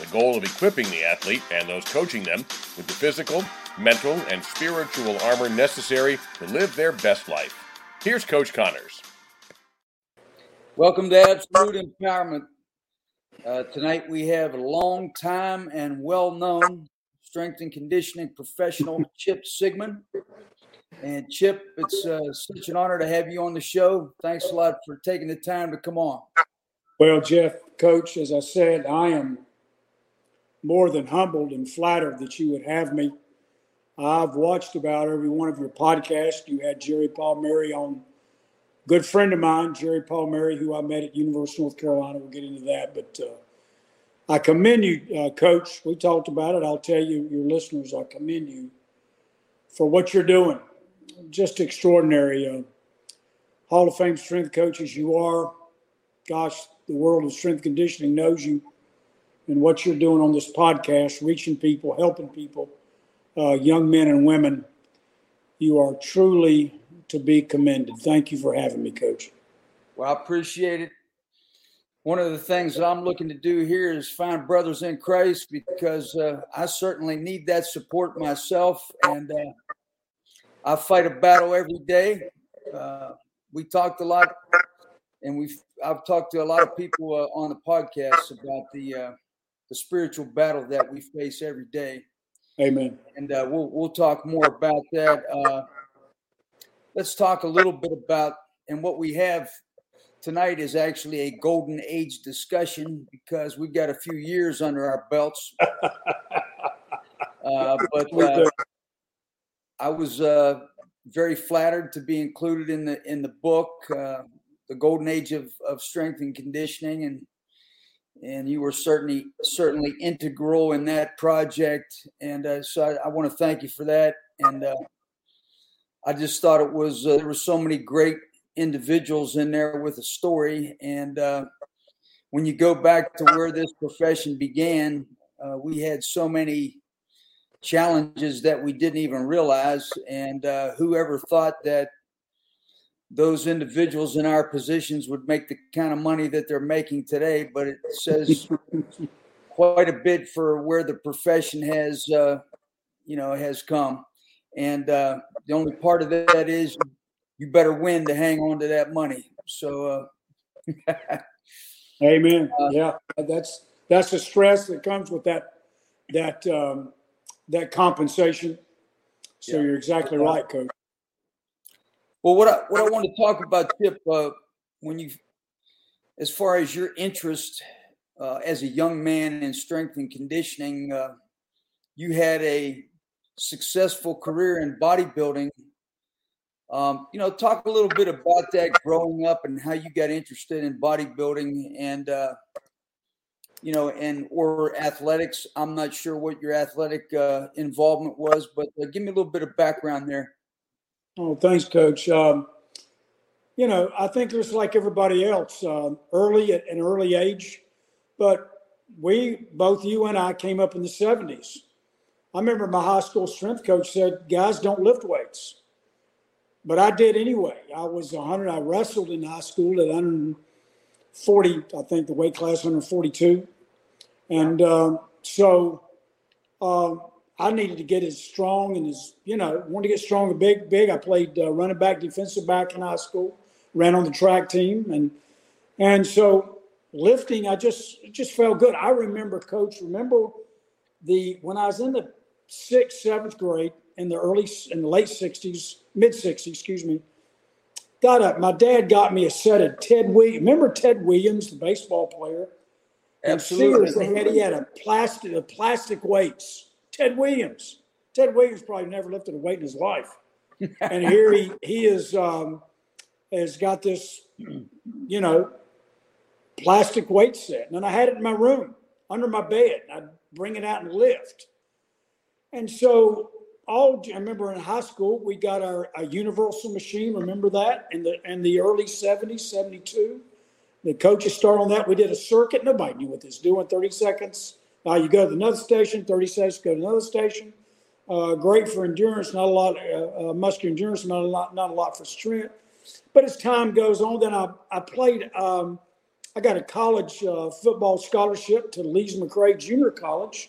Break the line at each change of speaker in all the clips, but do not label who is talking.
the goal of equipping the athlete and those coaching them with the physical, mental, and spiritual armor necessary to live their best life. Here's Coach Connors.
Welcome to Absolute Empowerment. Uh, tonight we have a long time and well known strength and conditioning professional, Chip Sigmon. And Chip, it's uh, such an honor to have you on the show. Thanks a lot for taking the time to come on.
Well, Jeff, Coach, as I said, I am more than humbled and flattered that you would have me. I've watched about every one of your podcasts. You had Jerry Palmieri on, good friend of mine, Jerry Palmieri, who I met at University of North Carolina. We'll get into that, but uh, I commend you, uh, Coach. We talked about it. I'll tell you, your listeners, I commend you for what you're doing. Just extraordinary. Uh, Hall of Fame strength coaches you are. Gosh, the world of strength conditioning knows you and what you're doing on this podcast, reaching people, helping people, uh, young men and women. You are truly to be commended. Thank you for having me, Coach.
Well, I appreciate it one of the things that I'm looking to do here is find brothers in Christ because uh, I certainly need that support myself, and uh, I fight a battle every day. Uh, we talked a lot, and we've I've talked to a lot of people uh, on the podcast about the uh, the spiritual battle that we face every day.
Amen.
And uh, we'll we'll talk more about that. let's talk a little bit about and what we have tonight is actually a golden age discussion because we've got a few years under our belts. uh, but uh, I was uh, very flattered to be included in the in the book, uh, the golden age of, of strength and conditioning, and and you were certainly certainly integral in that project. And uh, so I, I want to thank you for that. And uh, I just thought it was there were so many great individuals in there with a story. And uh, when you go back to where this profession began, uh, we had so many challenges that we didn't even realize. And uh, whoever thought that those individuals in our positions would make the kind of money that they're making today, but it says quite a bit for where the profession has, uh, you know, has come. And uh, the only part of that is you better win to hang on to that money. So,
uh, Amen. Uh, yeah, that's that's the stress that comes with that that um, that compensation. So yeah. you're exactly right, coach.
Well, what I what I want to talk about, Chip, uh, when you, as far as your interest uh, as a young man in strength and conditioning, uh, you had a successful career in bodybuilding um, you know, talk a little bit about that growing up and how you got interested in bodybuilding and, uh, you know, and or athletics. I'm not sure what your athletic uh, involvement was, but uh, give me a little bit of background there.
Oh, thanks, Coach. Um, you know, I think it's like everybody else, um, early at an early age, but we both you and I came up in the 70s. I remember my high school strength coach said, "Guys, don't lift weights." but I did anyway. I was 100. I wrestled in high school at 140, I think the weight class 142, and um, so um, I needed to get as strong and as you know, wanted to get strong and big. Big. I played uh, running back, defensive back in high school. Ran on the track team, and and so lifting, I just just felt good. I remember, coach. Remember the when I was in the sixth, seventh grade in the early in the late 60s mid 60s, excuse me. Got up. My dad got me a set of Ted Williams. Remember Ted Williams, the baseball player?
Absolutely.
Sears, had, he had a plastic, a plastic weights. Ted Williams. Ted Williams probably never lifted a weight in his life. and here he he is um, has got this, you know, plastic weight set. And I had it in my room under my bed. I'd bring it out and lift. And so all I remember in high school, we got our a universal machine. Remember that in the in the early 70s, 72. The coaches started on that. We did a circuit. Nobody knew what this doing. 30 seconds. Uh, you go to another station, 30 seconds, go to another station. Uh, great for endurance, not a lot, uh, uh, muscular endurance, not a lot, not a lot for strength. But as time goes on, then I, I played, um, I got a college uh, football scholarship to Lees McRae Junior College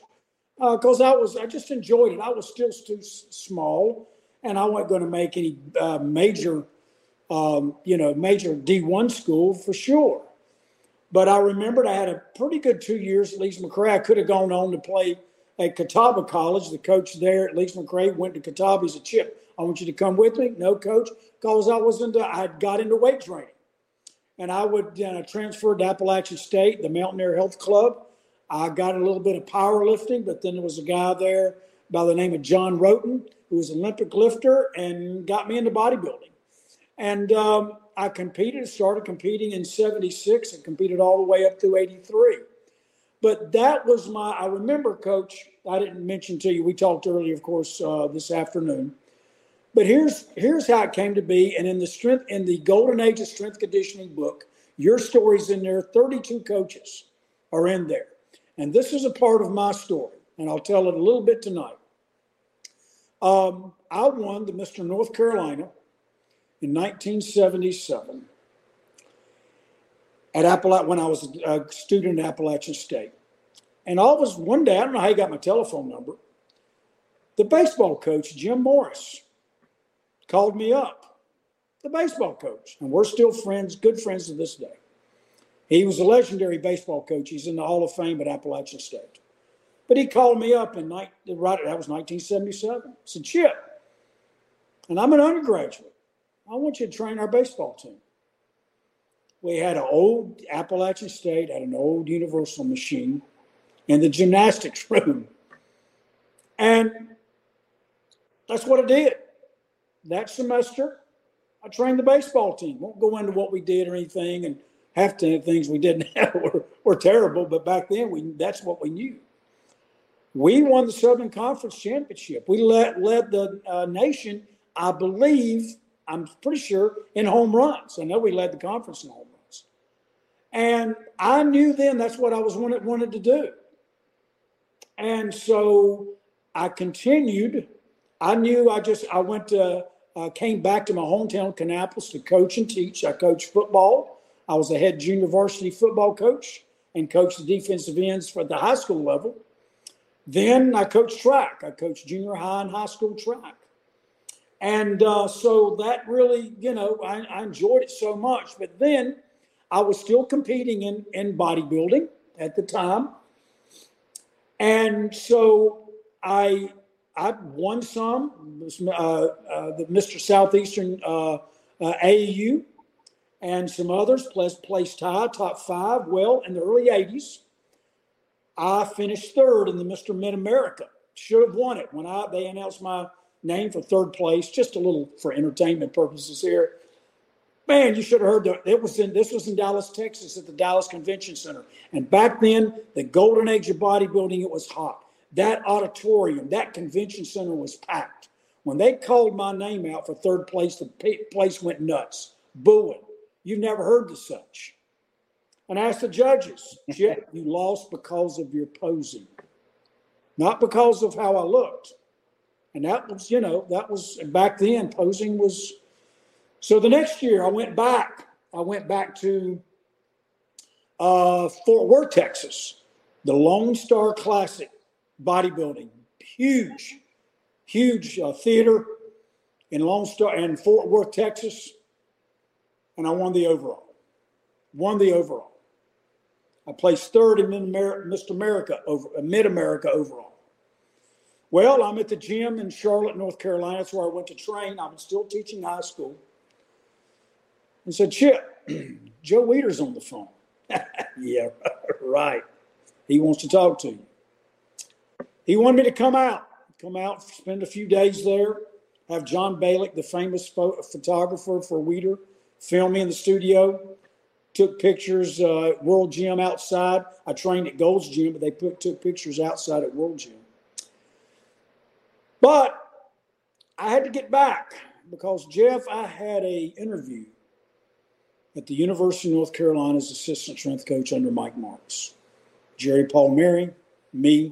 because uh, I was, I just enjoyed it. I was still too small and I wasn't going to make any major, um, you know, major D1 school for sure. But I remembered I had a pretty good two years at Lees McRae. I could have gone on to play at Catawba College. The coach there at Lees McRae went to Catawba. He's a chip. I want you to come with me. No, coach, because I was into, I had got into weight training. And I would uh, transfer to Appalachian State, the Mountaineer Health Club. I got a little bit of powerlifting, but then there was a guy there by the name of John Roten, who was an Olympic lifter and got me into bodybuilding. And um, I competed, started competing in 76 and competed all the way up through 83. But that was my, I remember, coach, I didn't mention to you, we talked earlier, of course, uh, this afternoon. But here's here's how it came to be. And in the strength in the Golden Age of Strength Conditioning book, your story's in there. 32 coaches are in there. And this is a part of my story, and I'll tell it a little bit tonight. Um, I won the Mr. North Carolina in 1977 at Appalachia when I was a student at Appalachian State. And all of us, one day, I don't know how he got my telephone number, the baseball coach, Jim Morris, called me up, the baseball coach. And we're still friends, good friends to this day. He was a legendary baseball coach. He's in the Hall of Fame at Appalachian State. But he called me up in right, that was 1977. He said, Chip, and I'm an undergraduate. I want you to train our baseball team we had an old Appalachian State had an old Universal machine in the gymnastics room. And that's what I did. That semester, I trained the baseball team. Won't go into what we did or anything, and half the things we didn't have were, were terrible, but back then we that's what we knew. We won the Southern Conference Championship. We led, led the uh, nation, I believe, I'm pretty sure, in home runs. I know we led the conference in home runs. and I knew then that's what I was wanted, wanted to do. And so I continued. I knew I just, I went to, uh, came back to my hometown, Kannapolis, to coach and teach. I coached football. I was a head junior varsity football coach and coached the defensive ends for the high school level. Then I coached track. I coached junior high and high school track. And uh, so that really, you know, I, I enjoyed it so much. But then I was still competing in, in bodybuilding at the time. And so I I won some, uh, uh, the Mr. Southeastern uh, uh AAU and some others, placed, placed high, top five. Well, in the early 80s, I finished third in the Mr. Mid America. Should have won it when I they announced my name for third place, just a little for entertainment purposes here. Man, you should have heard that. It was in this was in Dallas, Texas, at the Dallas Convention Center. And back then, the golden age of bodybuilding, it was hot. That auditorium, that convention center was packed. When they called my name out for third place, the place went nuts, booing. You've never heard the such. And I asked the judges, you lost because of your posing, not because of how I looked. And that was, you know, that was back then, posing was so the next year, I went back. I went back to uh, Fort Worth, Texas, the Lone Star Classic bodybuilding, huge, huge uh, theater in Lone Star and Fort Worth, Texas, and I won the overall. Won the overall. I placed third in Mr. America over uh, Mid America overall. Well, I'm at the gym in Charlotte, North Carolina. That's where I went to train. I was still teaching high school and said, Chip, Joe Weider's on the phone. yeah, right. He wants to talk to you. He wanted me to come out, come out, spend a few days there, have John Balik, the famous photographer for Weider, film me in the studio. Took pictures uh, at World Gym outside. I trained at Gold's Gym, but they put, took pictures outside at World Gym. But I had to get back because Jeff, I had a interview at the University of North Carolina's assistant strength coach under Mike Marks, Jerry Palmieri, me,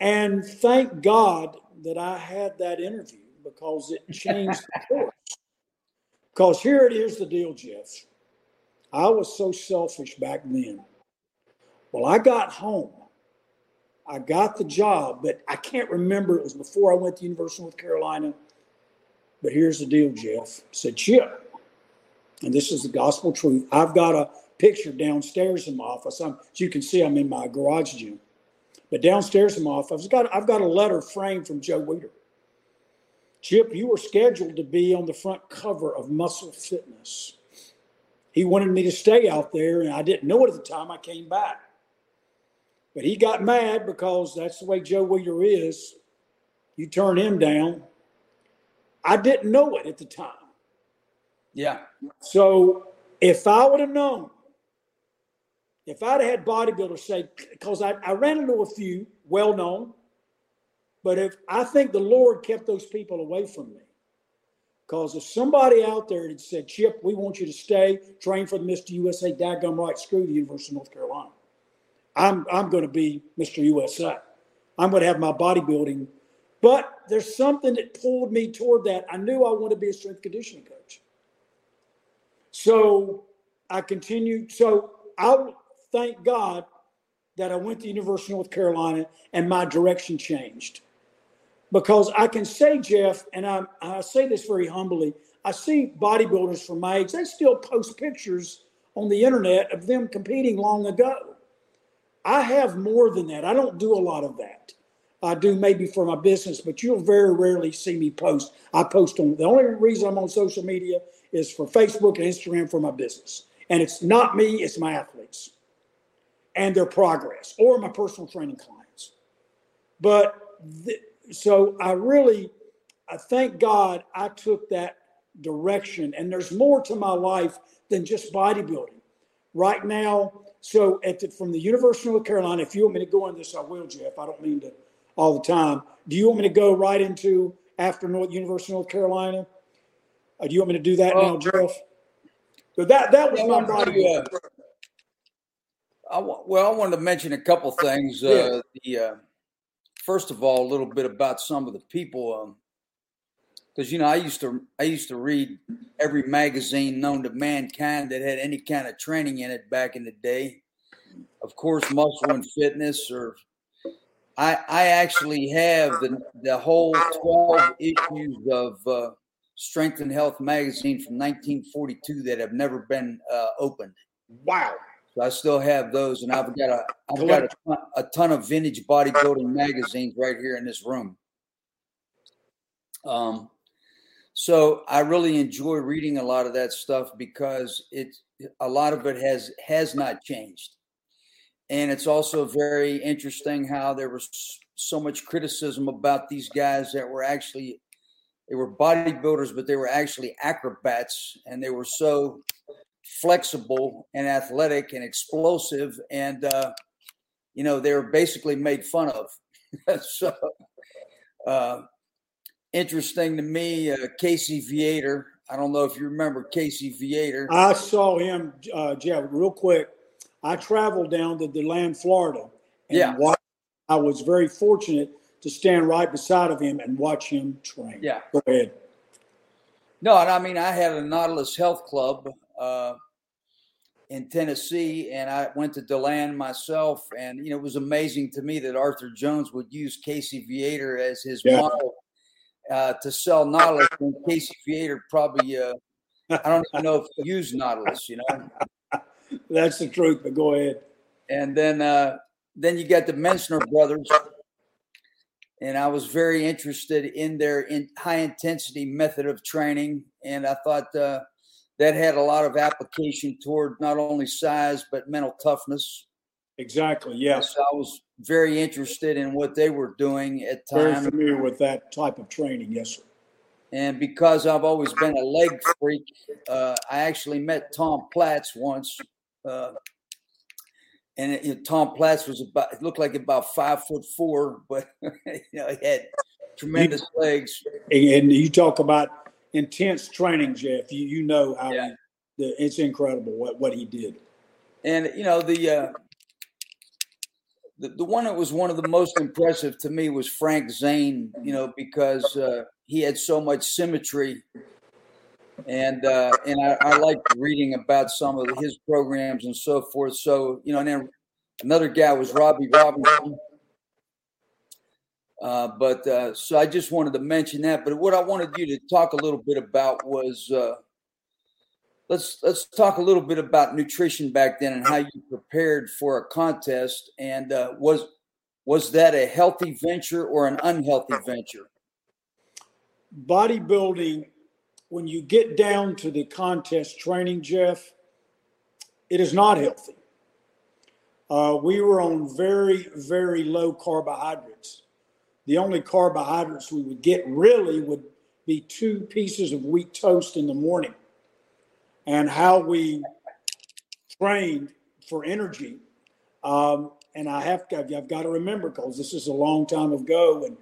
and thank God that I had that interview because it changed the course. Because here it is the deal, Jeff. I was so selfish back then. Well, I got home. I got the job, but I can't remember. It was before I went to University of North Carolina. But here's the deal, Jeff. I said, Chip, and this is the gospel truth. I've got a picture downstairs in my office. I'm, as you can see, I'm in my garage gym. But downstairs in my office, I've got, I've got a letter framed from Joe Weider. Chip, you were scheduled to be on the front cover of Muscle Fitness. He wanted me to stay out there, and I didn't know it at the time. I came back. But he got mad because that's the way Joe Weider is. You turn him down. I didn't know it at the time.
Yeah.
So if I would have known if I'd have had bodybuilders say, because I, I ran into a few well known, but if I think the Lord kept those people away from me, because if somebody out there had said, Chip, we want you to stay, train for the Mr. USA, daggum right, screw the University of North Carolina. I'm, I'm going to be Mr. USA. I'm going to have my bodybuilding. But there's something that pulled me toward that. I knew I wanted to be a strength conditioning coach. So I continued. So I thank God that I went to the University of North Carolina and my direction changed. Because I can say, Jeff, and I, I say this very humbly, I see bodybuilders from my age, they still post pictures on the internet of them competing long ago. I have more than that. I don't do a lot of that. I do maybe for my business, but you'll very rarely see me post. I post on the only reason I'm on social media is for Facebook and Instagram for my business. And it's not me, it's my athletes and their progress or my personal training clients. But th- so I really, I thank God I took that direction. And there's more to my life than just bodybuilding. Right now, so at the, from the University of North Carolina, if you want me to go on this, I will, Jeff. I don't mean to all the time. Do you want me to go right into after North University of North Carolina? Uh, do you want me to do that now, Jeff? So that that was my bodybuilding.
I, well, I wanted to mention a couple things. Uh, yeah. The uh, first of all, a little bit about some of the people, because you know I used to I used to read every magazine known to mankind that had any kind of training in it back in the day. Of course, Muscle and Fitness, or I I actually have the the whole twelve issues of uh, Strength and Health magazine from 1942 that have never been uh, opened.
Wow.
So I still have those, and I've got a I've got a ton, a ton of vintage bodybuilding magazines right here in this room. Um, so I really enjoy reading a lot of that stuff because it's a lot of it has has not changed, and it's also very interesting how there was so much criticism about these guys that were actually they were bodybuilders, but they were actually acrobats, and they were so flexible and athletic and explosive, and uh, you know they were basically made fun of. so uh, interesting to me, uh, Casey Viator. I don't know if you remember Casey Viator.
I saw him, uh, Jeff, real quick. I traveled down to DeLand, Florida.
And yeah.
Watched, I was very fortunate to stand right beside of him and watch him train.
Yeah.
Go ahead.
No, and I mean, I had a Nautilus Health Club uh, in Tennessee, and I went to Deland myself, and you know it was amazing to me that Arthur Jones would use Casey Viator as his yeah. model uh, to sell Nautilus, and Casey Viator probably uh, I don't even know if he used Nautilus, you know.
That's the truth, but go ahead.
And then uh, then you got the Mentzer brothers, and I was very interested in their in high intensity method of training, and I thought uh, that had a lot of application toward not only size but mental toughness.
Exactly. Yes.
I was very interested in what they were doing at times.
Very familiar with that type of training. Yes, sir.
And because I've always been a leg freak, uh, I actually met Tom Platz once. Uh, and it, Tom Platz was about it looked like about five foot four, but you know he had tremendous you, legs.
And you talk about intense training, Jeff. You you know how yeah. he, the, it's incredible what what he did.
And you know the, uh, the the one that was one of the most impressive to me was Frank Zane. You know because uh, he had so much symmetry and uh, and I, I like reading about some of his programs and so forth. So you know, and then another guy was Robbie Robinson. Uh, but uh, so I just wanted to mention that. But what I wanted you to talk a little bit about was uh, let's let's talk a little bit about nutrition back then and how you prepared for a contest. And uh, was was that a healthy venture or an unhealthy venture?
Bodybuilding when you get down to the contest training, Jeff, it is not healthy. Uh, we were on very, very low carbohydrates. The only carbohydrates we would get really would be two pieces of wheat toast in the morning. And how we trained for energy. Um, and I have I've got to remember because this is a long time ago, and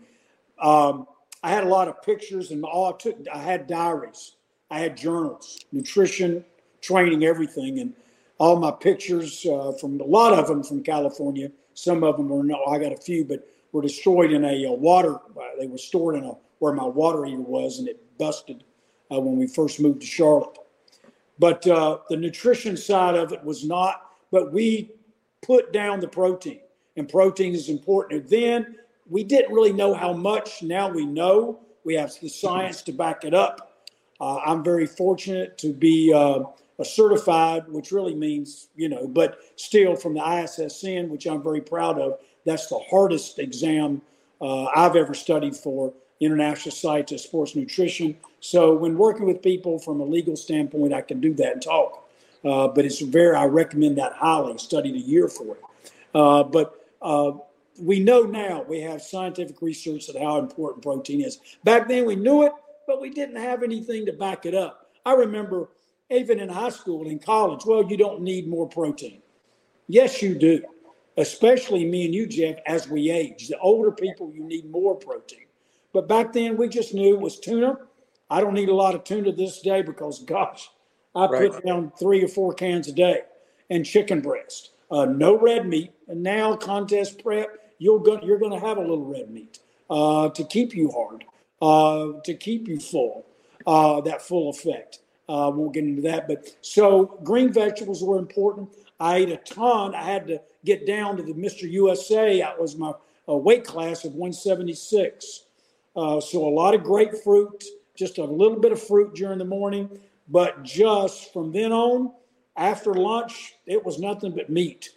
um, I had a lot of pictures and all I took, I had diaries, I had journals, nutrition, training, everything. And all my pictures uh, from a lot of them from California, some of them were no, I got a few, but were destroyed in a, a uh, water, uh, they were stored in a, where my water heater was and it busted uh, when we first moved to Charlotte. But uh, the nutrition side of it was not, but we put down the protein and protein is important. And then we didn't really know how much. Now we know. We have the science to back it up. Uh, I'm very fortunate to be uh, a certified, which really means, you know, but still from the ISSN, which I'm very proud of. That's the hardest exam uh, I've ever studied for International Society of Sports Nutrition. So when working with people from a legal standpoint, I can do that and talk. Uh, but it's very, I recommend that highly. Studied a year for it. Uh, but uh, we know now we have scientific research that how important protein is. Back then we knew it, but we didn't have anything to back it up. I remember even in high school, in college, well, you don't need more protein. Yes, you do. Especially me and you, Jeff, as we age. The older people, you need more protein. But back then we just knew it was tuna. I don't need a lot of tuna this day because gosh, I right. put down three or four cans a day and chicken breast. Uh, no red meat. And now contest prep, you're going you're going to have a little red meat uh, to keep you hard, uh, to keep you full, uh, that full effect. Uh, won't get into that, but so green vegetables were important. I ate a ton. I had to get down to the Mr. USA. That was my uh, weight class of 176. Uh, so a lot of grapefruit, just a little bit of fruit during the morning, but just from then on, after lunch, it was nothing but meat.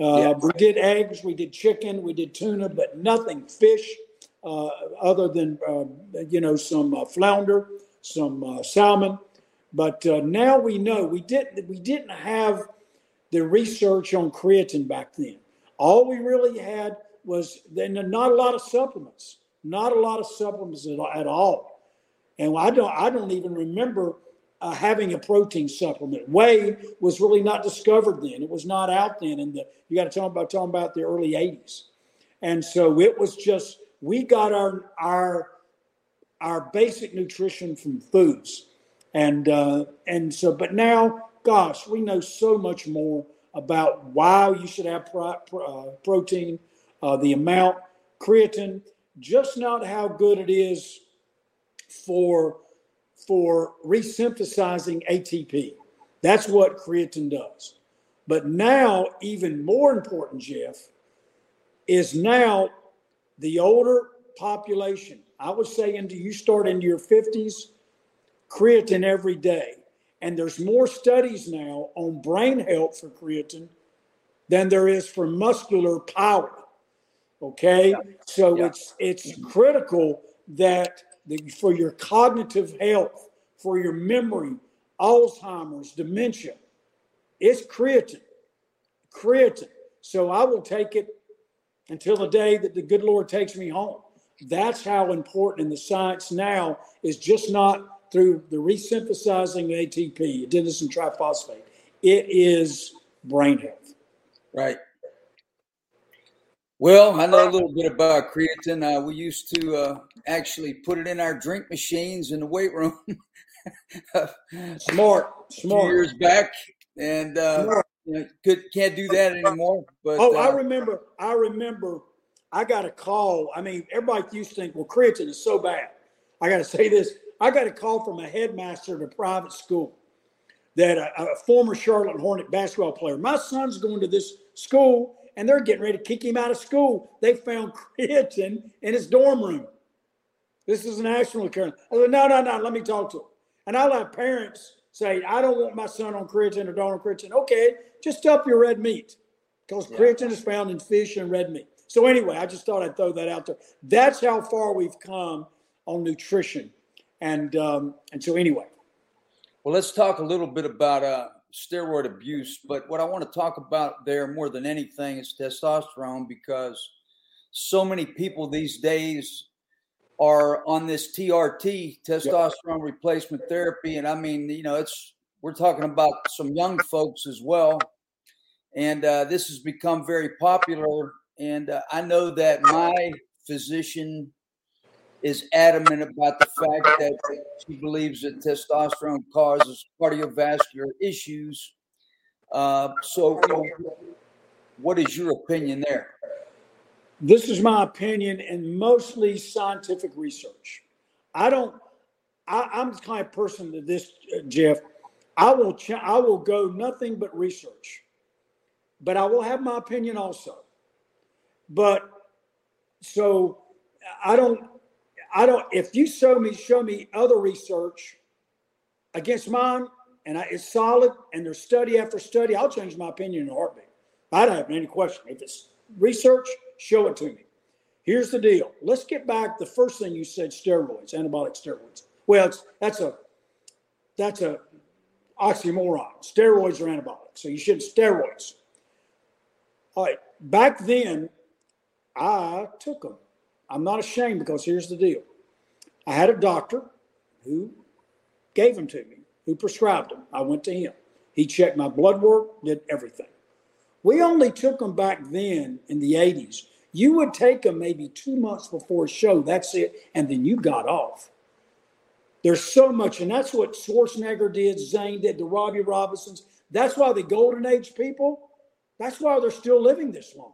Uh, yeah. We did eggs, we did chicken, we did tuna, but nothing fish uh, other than uh, you know some uh, flounder, some uh, salmon. But uh, now we know we didn't we didn't have the research on creatine back then. All we really had was then not a lot of supplements, not a lot of supplements at, all. And I don't I don't even remember uh, having a protein supplement. Whey was really not discovered then. It was not out then. And the, you got to talk about talking about the early '80s, and so it was just we got our our our basic nutrition from foods, and uh, and so but now, gosh, we know so much more about why you should have pro, pro, uh, protein, uh, the amount, creatine, just not how good it is for for resynthesizing ATP. That's what creatine does. But now, even more important, Jeff, is now the older population. I was saying, do you start into your 50s? Creatine every day. And there's more studies now on brain health for creatine than there is for muscular power. Okay? Yeah. So yeah. it's it's critical that for your cognitive health, for your memory, Alzheimer's, dementia. It's creatine. Creatine. So I will take it until the day that the good Lord takes me home. That's how important in the science now is just not through the resynthesizing ATP, adenosine triphosphate. It is brain health.
Right. Well, I know a little bit about creatine. Uh, we used to uh, actually put it in our drink machines in the weight room.
smart, smart.
years back, and uh, you know, could can't do that anymore. But
oh, I uh, remember. I remember. I got a call. I mean, everybody used to think, well, creatine is so bad. I got to say this. I got a call from a headmaster at a private school that a, a former Charlotte Hornet basketball player. My son's going to this school and they're getting ready to kick him out of school. They found creatine in his dorm room. This is a national occurrence. I said, no, no, no, let me talk to him. And I'll have parents say, I don't want my son on creatine or don't on creatine. Okay, just up your red meat because yeah. creatine is found in fish and red meat. So anyway, I just thought I'd throw that out there. That's how far we've come on nutrition. And um, and so anyway.
Well, let's talk a little bit about uh, steroid abuse. But what I want to talk about there more than anything is testosterone because so many people these days are on this TRT, testosterone yep. replacement therapy. And I mean, you know, it's we're talking about some young folks as well. And uh, this has become very popular. And uh, I know that my physician is adamant about the fact that she believes that testosterone causes cardiovascular issues. Uh, so, you know, what is your opinion there?
This is my opinion and mostly scientific research. I don't. I, am the kind of person that this, uh, Jeff. I will. Ch- I will go nothing but research, but I will have my opinion also. But so I don't I don't. If you show me show me other research against mine, and I, it's solid, and there's study after study, I'll change my opinion in a heartbeat. I don't have any question. If it's research, show it to me. Here's the deal. Let's get back. The first thing you said: steroids, anabolic steroids. Well, that's a that's a oxymoron. Steroids are anabolic, so you shouldn't steroids. All right. Back then, I took them. I'm not ashamed because here's the deal. I had a doctor who gave them to me, who prescribed them. I went to him. He checked my blood work, did everything. We only took them back then in the 80s. You would take them maybe two months before a show, that's it, and then you got off. There's so much, and that's what Schwarzenegger did, Zane did, the Robbie Robinsons. That's why the golden age people, that's why they're still living this long.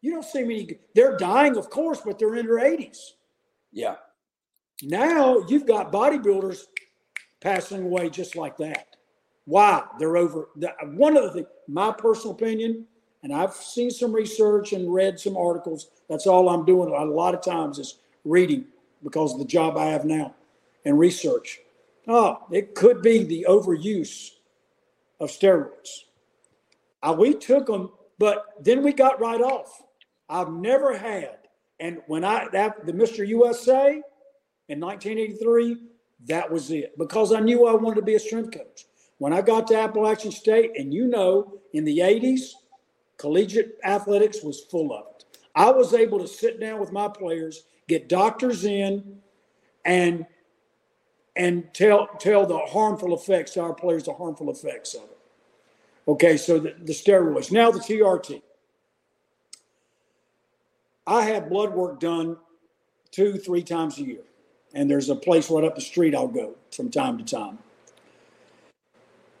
You don't see many. They're dying, of course, but they're in their 80s.
Yeah.
Now you've got bodybuilders passing away just like that. Why? They're over. One of the things, my personal opinion, and I've seen some research and read some articles. That's all I'm doing. A lot of times is reading because of the job I have now and research. Oh, it could be the overuse of steroids. Uh, we took them, but then we got right off. I've never had. And when I that the Mr. USA in 1983, that was it because I knew I wanted to be a strength coach. When I got to Appalachian State, and you know, in the 80s, collegiate athletics was full of it. I was able to sit down with my players, get doctors in, and and tell tell the harmful effects to our players, the harmful effects of it. Okay, so the, the steroids. Now the TRT. I have blood work done two, three times a year. And there's a place right up the street I'll go from time to time.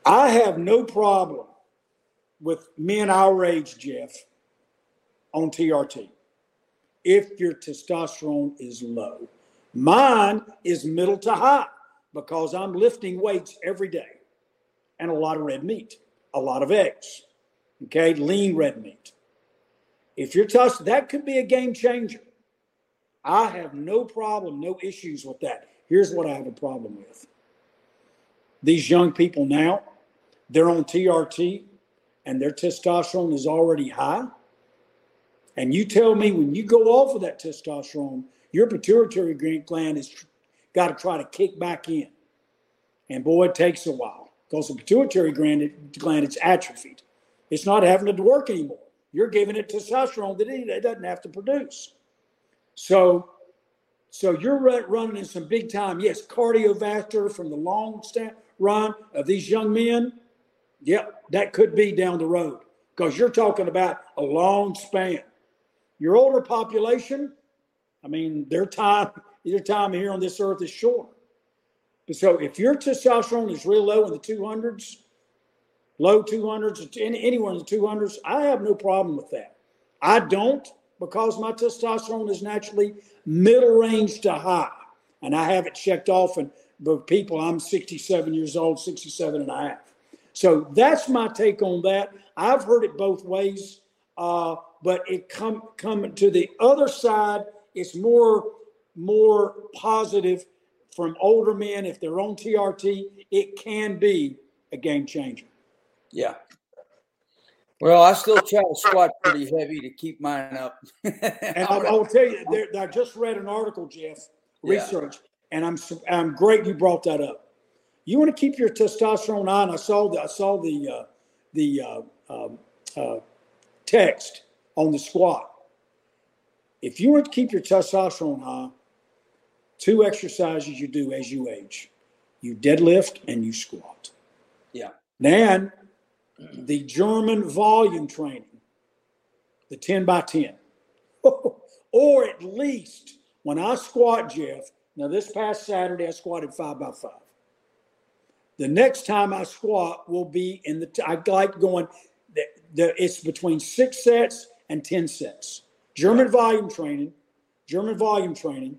I have no problem with men our age, Jeff, on TRT if your testosterone is low. Mine is middle to high because I'm lifting weights every day and a lot of red meat, a lot of eggs, okay, lean red meat. If you're tough, that could be a game changer. I have no problem, no issues with that. Here's what I have a problem with. These young people now, they're on TRT and their testosterone is already high. And you tell me when you go off of that testosterone, your pituitary gland has got to try to kick back in. And boy, it takes a while because the pituitary gland, gland is atrophied. It's not having to work anymore. You're giving it testosterone that it doesn't have to produce. So, so you're running in some big time. Yes, cardiovascular from the long stand run of these young men. Yep, that could be down the road because you're talking about a long span. your older population, I mean, their time, their time here on this earth is short. So if your testosterone is real low in the 200s, low 200s, anywhere in the 200s, I have no problem with that. I don't because my testosterone is naturally middle range to high. And I have it checked off. And but people, I'm 67 years old, 67 and a half. So that's my take on that. I've heard it both ways, uh, but it come coming to the other side. It's more more positive from older men if they're on TRT. It can be a game changer.
Yeah. Well, I still try to squat pretty heavy to keep mine up.
and I'll, I'll, tell you, there, I just read an article, Jeff, research, yeah. and I'm I'm great you brought that up. You want to keep your testosterone on. I saw the I saw the uh, the uh, um, uh, text on the squat. If you want to keep your testosterone high, two exercises you do as you age: you deadlift and you squat.
Yeah.
Then the German volume training, the 10 by 10. or at least when I squat, Jeff, now this past Saturday I squatted five by five. The next time I squat will be in the, t- I like going, the, the, it's between six sets and 10 sets. German volume training, German volume training,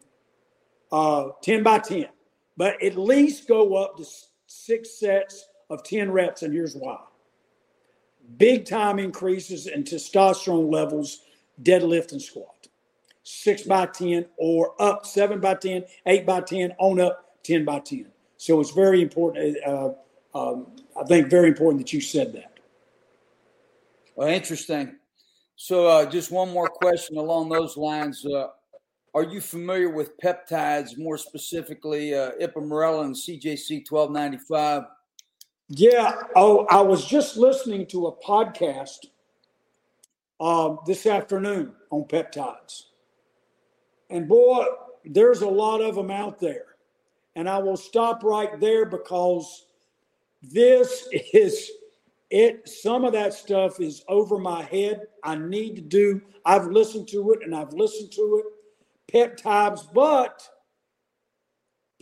uh, 10 by 10. But at least go up to six sets of 10 reps, and here's why big time increases in testosterone levels, deadlift and squat. Six by 10 or up seven by 10, eight by 10, on up 10 by 10. So it's very important. Uh, um, I think very important that you said that.
Well, interesting. So, uh, just one more question along those lines. Uh, are you familiar with peptides, more specifically uh, and CJC 1295?
Yeah. Oh, I was just listening to a podcast um, this afternoon on peptides. And boy, there's a lot of them out there. And I will stop right there because this is it. Some of that stuff is over my head. I need to do, I've listened to it and I've listened to it. Peptides, but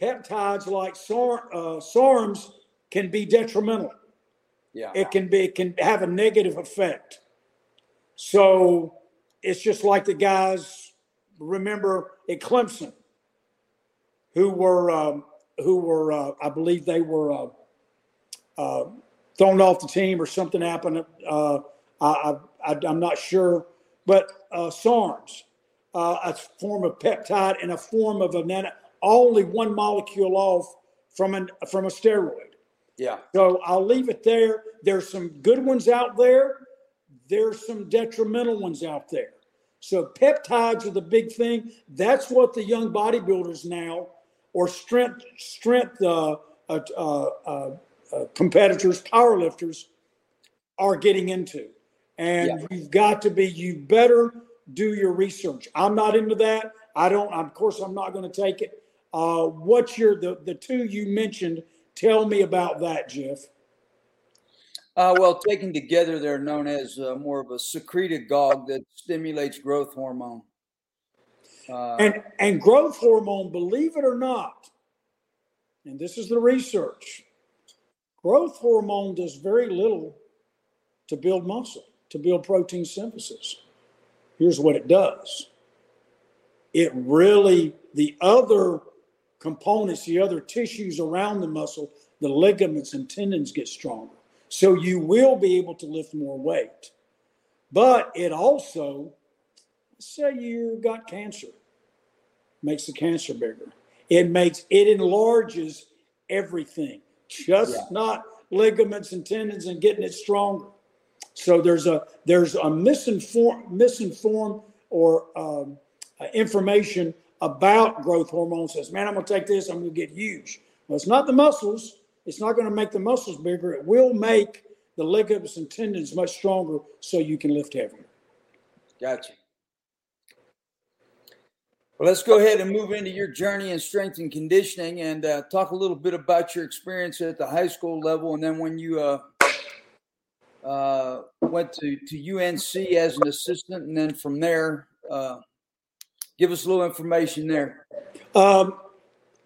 peptides like uh, SARMs can be detrimental.
Yeah.
It can be it can have a negative effect. So it's just like the guys remember at Clemson who were um, who were uh, I believe they were uh, uh, thrown off the team or something happened. Uh, I, I, am not sure, but uh, SARMs, uh, a form of peptide and a form of a nano, only one molecule off from an from a steroid.
Yeah.
So I'll leave it there. There's some good ones out there. There's some detrimental ones out there. So peptides are the big thing. That's what the young bodybuilders now, or strength strength uh, uh, uh, uh, uh competitors, powerlifters, are getting into. And yeah. you've got to be. You better do your research. I'm not into that. I don't. Of course, I'm not going to take it. Uh, what's your the the two you mentioned? Tell me about that, Jeff.
Uh, well, taken together, they're known as uh, more of a secretagogue that stimulates growth hormone.
Uh, and and growth hormone, believe it or not, and this is the research. Growth hormone does very little to build muscle, to build protein synthesis. Here's what it does. It really the other components, the other tissues around the muscle, the ligaments and tendons get stronger. So you will be able to lift more weight. But it also, say you got cancer, makes the cancer bigger. It makes it enlarges everything, just yeah. not ligaments and tendons and getting it stronger. So there's a there's a misinformed misinformed or um, uh, information about growth hormone says, man, I'm going to take this, I'm going to get huge. Well, it's not the muscles. It's not going to make the muscles bigger. It will make the ligaments and tendons much stronger so you can lift heavier.
Gotcha. Well, let's go ahead and move into your journey in strength and conditioning and uh, talk a little bit about your experience at the high school level and then when you uh, uh, went to, to UNC as an assistant and then from there Uh, give us a little information there.
Um,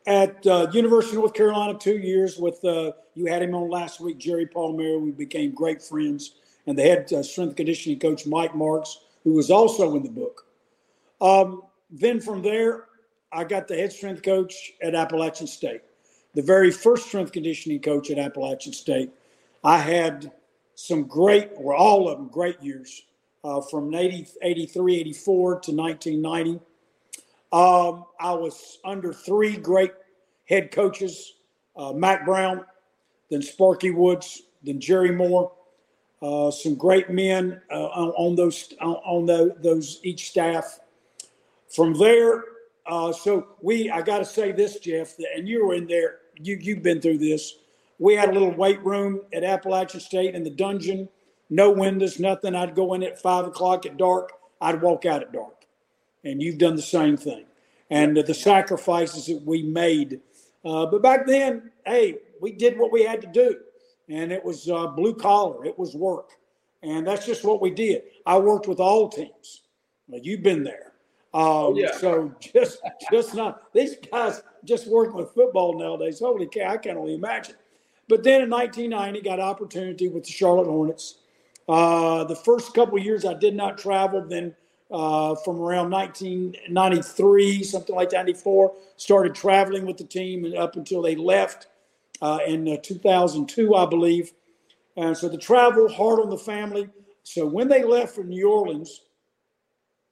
at uh, University of North Carolina, two years with uh, you had him on last week, Jerry Palmieri. We became great friends, and the head uh, strength conditioning coach Mike Marks, who was also in the book. Um, then from there, I got the head strength coach at Appalachian State, the very first strength conditioning coach at Appalachian State. I had some great, or all of them, great years uh, from 80, 83, 84 to 1990. Um, I was under three great head coaches uh, Mack Brown, then Sparky Woods, then Jerry Moore. Uh, some great men uh, on, on, those on, on the, those each staff. From there, uh, so we I got to say this, Jeff, and you were in there. You you've been through this. We had a little weight room at Appalachian State in the dungeon, no windows, nothing. I'd go in at five o'clock at dark. I'd walk out at dark and you've done the same thing. And the sacrifices that we made. Uh, but back then, hey, we did what we had to do, and it was uh, blue collar, it was work. And that's just what we did. I worked with all teams. Well, you've been there. Um, yeah. So just, just not these guys just working with football nowadays. Holy cow, I can't only imagine. But then in 1990, got opportunity with the Charlotte Hornets. Uh, the first couple years, I did not travel. Then uh, from around 1993, something like 94. Started traveling with the team and up until they left uh, in uh, 2002, I believe. And so the travel hard on the family. So when they left for New Orleans,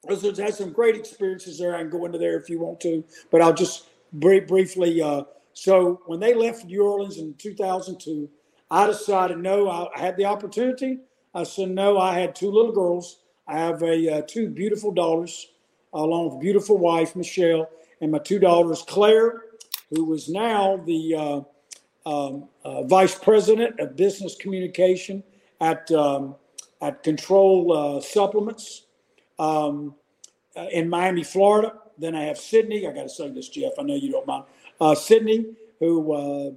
I had some great experiences there. I can go into there if you want to, but I'll just brief, briefly. Uh, so when they left New Orleans in 2002, I decided no. I had the opportunity. I said no. I had two little girls I have a uh, two beautiful daughters, along with beautiful wife Michelle, and my two daughters Claire, who is now the uh, um, uh, vice president of business communication at um, at Control uh, Supplements um, uh, in Miami, Florida. Then I have Sydney. I got to say this, Jeff. I know you don't mind. Uh, Sydney, who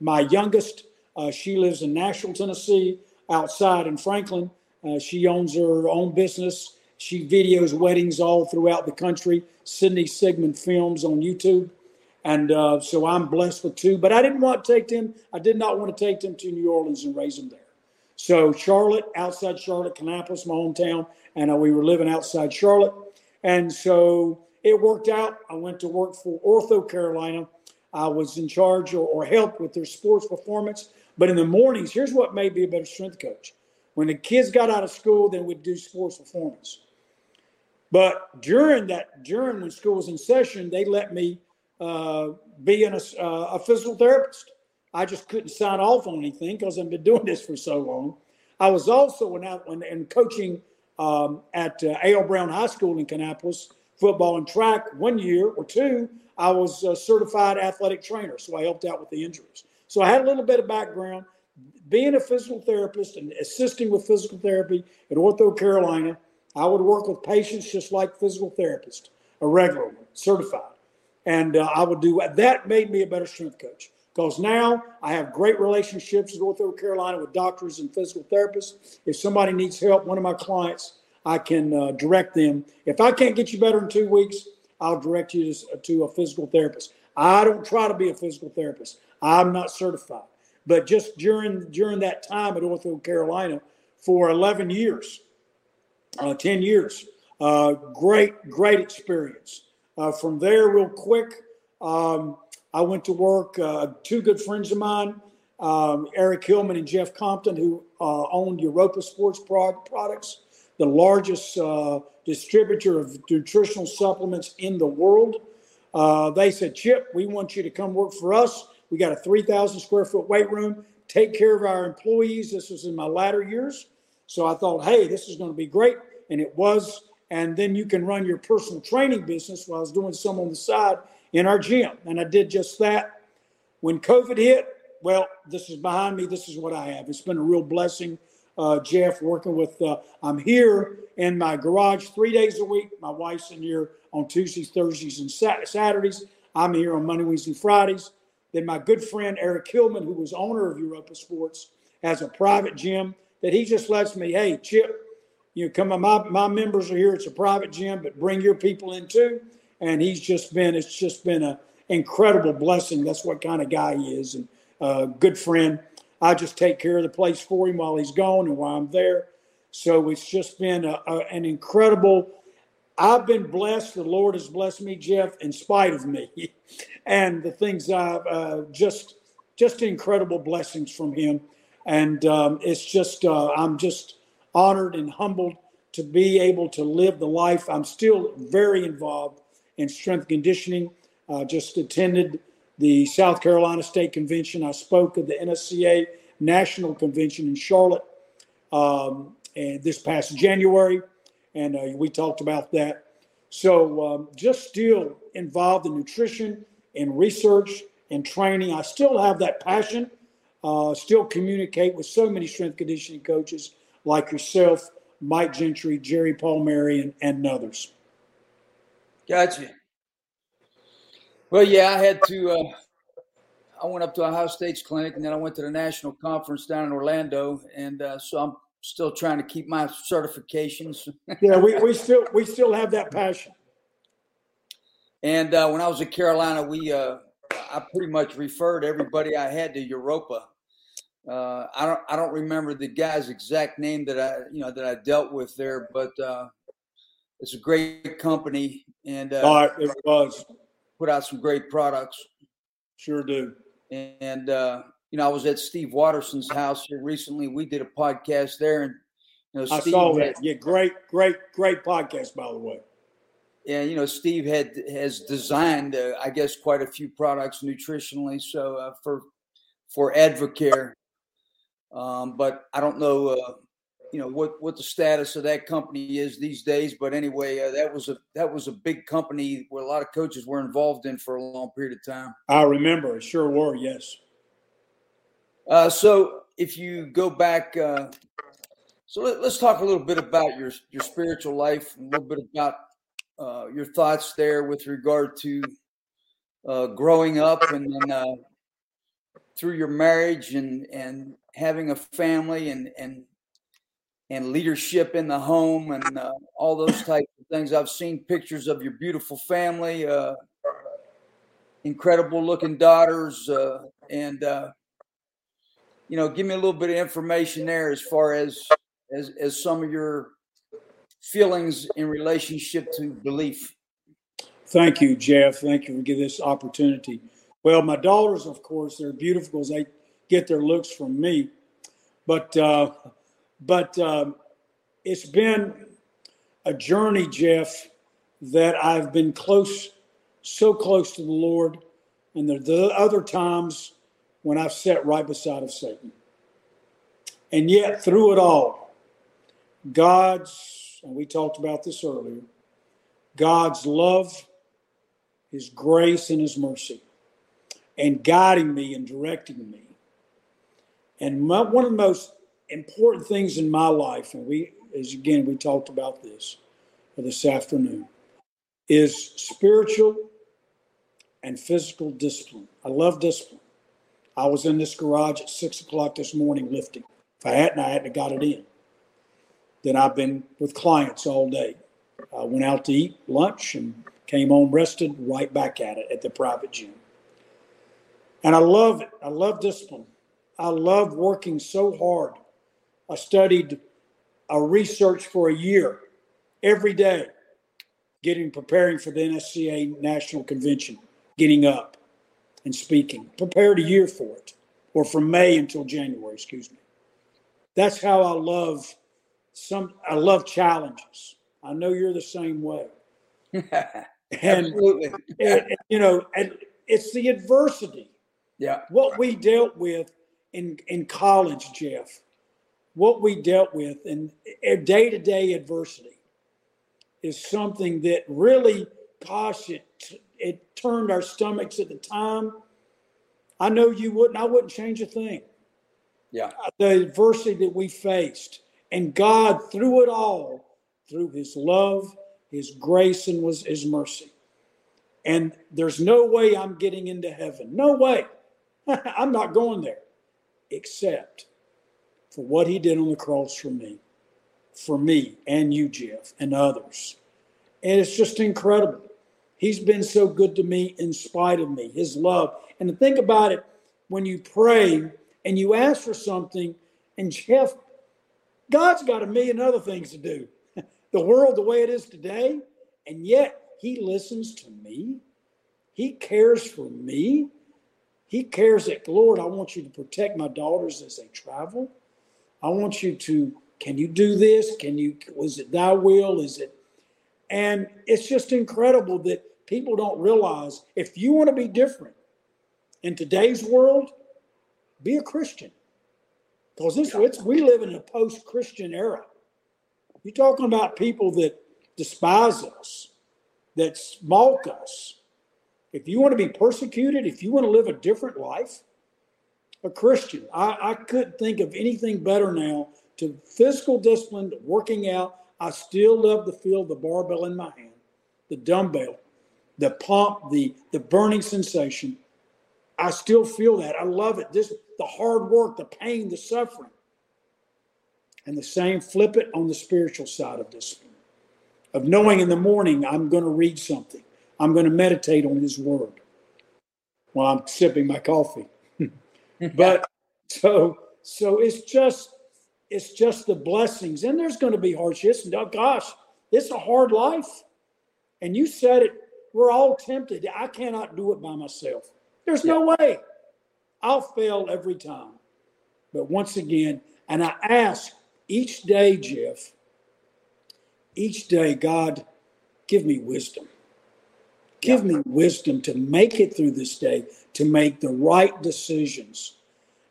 my youngest, she lives in Nashville, Tennessee, outside in Franklin. Uh, she owns her own business. She videos weddings all throughout the country. Sydney Sigmon Films on YouTube. And uh, so I'm blessed with two. But I didn't want to take them. I did not want to take them to New Orleans and raise them there. So Charlotte, outside Charlotte, Kannapolis, my hometown, and uh, we were living outside Charlotte. And so it worked out. I went to work for Ortho Carolina. I was in charge or, or helped with their sports performance. But in the mornings, here's what made me a better strength coach. When the kids got out of school, then we'd do sports performance. But during that, during when school was in session, they let me uh, be an, uh, a physical therapist. I just couldn't sign off on anything because I've been doing this for so long. I was also when I when in coaching um, at uh, A.L. Brown High School in Kannapolis, football and track one year or two. I was a certified athletic trainer, so I helped out with the injuries. So I had a little bit of background being a physical therapist and assisting with physical therapy at Ortho Carolina, I would work with patients just like physical therapist, a regular one, certified. And uh, I would do that made me a better strength coach because now I have great relationships at Ortho Carolina with doctors and physical therapists. If somebody needs help, one of my clients, I can uh, direct them. If I can't get you better in two weeks, I'll direct you to, to a physical therapist. I don't try to be a physical therapist. I'm not certified. But just during during that time at Ortho Carolina for 11 years, uh, 10 years, uh, great great experience. Uh, from there, real quick, um, I went to work. Uh, two good friends of mine, um, Eric Hillman and Jeff Compton, who uh, owned Europa Sports Products, the largest uh, distributor of nutritional supplements in the world. they said, Chip, we want you to come work for us we got a 3,000 square foot weight room, take care of our employees. This was in my latter years. So I thought, hey, this is going to be great. And it was. And then you can run your personal training business while I was doing some on the side in our gym. And I did just that. When COVID hit, well, this is behind me. This is what I have. It's been a real blessing, uh, Jeff, working with. Uh, I'm here in my garage three days a week. My wife's in here on Tuesdays, Thursdays, and Saturdays. I'm here on Monday, Wednesday, Fridays. Then my good friend Eric Hillman, who was owner of Europa Sports, has a private gym that he just lets me, hey, Chip, You know, come on, my, my members are here. It's a private gym, but bring your people in too. And he's just been, it's just been an incredible blessing. That's what kind of guy he is. And a good friend. I just take care of the place for him while he's gone and while I'm there. So it's just been a, a, an incredible. I've been blessed. The Lord has blessed me, Jeff, in spite of me, and the things I've uh, just just incredible blessings from Him. And um, it's just uh, I'm just honored and humbled to be able to live the life. I'm still very involved in strength conditioning. Uh, just attended the South Carolina State Convention. I spoke at the NSCA National Convention in Charlotte um, and this past January, and uh, we talked about that. So um, just still involved in nutrition and research and training. I still have that passion. Uh, still communicate with so many strength conditioning coaches like yourself, Mike Gentry, Jerry Palmieri, and, and others.
Gotcha. Well, yeah, I had to. Uh, I went up to Ohio State's clinic, and then I went to the national conference down in Orlando, and uh, so I'm still trying to keep my certifications.
yeah, we, we still we still have that passion.
And uh, when I was at Carolina, we uh, I pretty much referred everybody I had to Europa. Uh, I don't I don't remember the guy's exact name that I you know that I dealt with there, but uh, it's a great company, and uh,
oh, it was
put out some great products.
Sure do.
And uh, you know, I was at Steve Watterson's house here recently. We did a podcast there, and
you know, I Steve saw that. Had, yeah, great, great, great podcast, by the way.
Yeah, you know, Steve had has designed, uh, I guess, quite a few products nutritionally. So uh, for for Advocare, um, but I don't know uh, you know what what the status of that company is these days. But anyway, uh, that was a that was a big company where a lot of coaches were involved in for a long period of time.
I remember, sure were, yes.
Uh, so if you go back, uh, so let, us talk a little bit about your your spiritual life, a little bit about uh, your thoughts there with regard to uh, growing up and then uh, through your marriage and and having a family and and and leadership in the home and uh, all those types of things. I've seen pictures of your beautiful family, incredible looking daughters, and you know, give me a little bit of information there as far as as as some of your feelings in relationship to belief.
Thank you, Jeff. Thank you for giving this opportunity. Well, my daughters, of course, they're beautiful as they get their looks from me, but uh, but um, it's been a journey, Jeff, that I've been close, so close to the Lord. And are the other times when I've sat right beside of Satan. And yet, through it all, God's, and we talked about this earlier, God's love, His grace, and His mercy, and guiding me and directing me. And my, one of the most important things in my life, and we, as again, we talked about this this afternoon, is spiritual and physical discipline. I love discipline. I was in this garage at six o'clock this morning lifting. If I hadn't, I hadn't got it in. Then I've been with clients all day. I went out to eat lunch and came home rested, right back at it at the private gym. And I love it. I love discipline. I love working so hard I studied a research for a year every day, getting preparing for the NSCA National Convention, getting up and speaking. Prepared a year for it, or from May until January, excuse me. That's how I love some I love challenges. I know you're the same way.
and, Absolutely.
and, you know, and it's the adversity.
Yeah.
What we dealt with in in college, Jeff, what we dealt with and day to day adversity is something that really, gosh, it, it turned our stomachs at the time. I know you wouldn't, I wouldn't change a thing.
Yeah.
The adversity that we faced. And God, through it all, through his love, his grace, and was his mercy. And there's no way I'm getting into heaven. No way. I'm not going there except for what he did on the cross for me. for me and you, Jeff, and others. And it's just incredible. He's been so good to me in spite of me, his love. And to think about it, when you pray and you ask for something, and Jeff, God's got a million other things to do. the world the way it is today, and yet he listens to me. He cares for me. He cares that, Lord, I want you to protect my daughters as they travel. I want you to, can you do this? Can you, was it thy will? Is it? And it's just incredible that people don't realize if you want to be different in today's world, be a Christian. Because this it's we live in a post-Christian era. You're talking about people that despise us, that smoke us. If you want to be persecuted, if you want to live a different life, a Christian. I, I couldn't think of anything better now to physical discipline, working out. I still love to feel the barbell in my hand, the dumbbell, the pump, the the burning sensation. I still feel that. I love it. This the hard work, the pain, the suffering. And the same flip it on the spiritual side of this of knowing in the morning I'm going to read something. I'm going to meditate on his word while I'm sipping my coffee. but so so it's just it's just the blessings. And there's going to be hardships. And oh gosh it's a hard life. And you said it we're all tempted. I cannot do it by myself. There's no way. I'll fail every time. But once again and i ask each day jeff each day god give me wisdom. Give yeah. me wisdom to make it through this day to make the right decisions.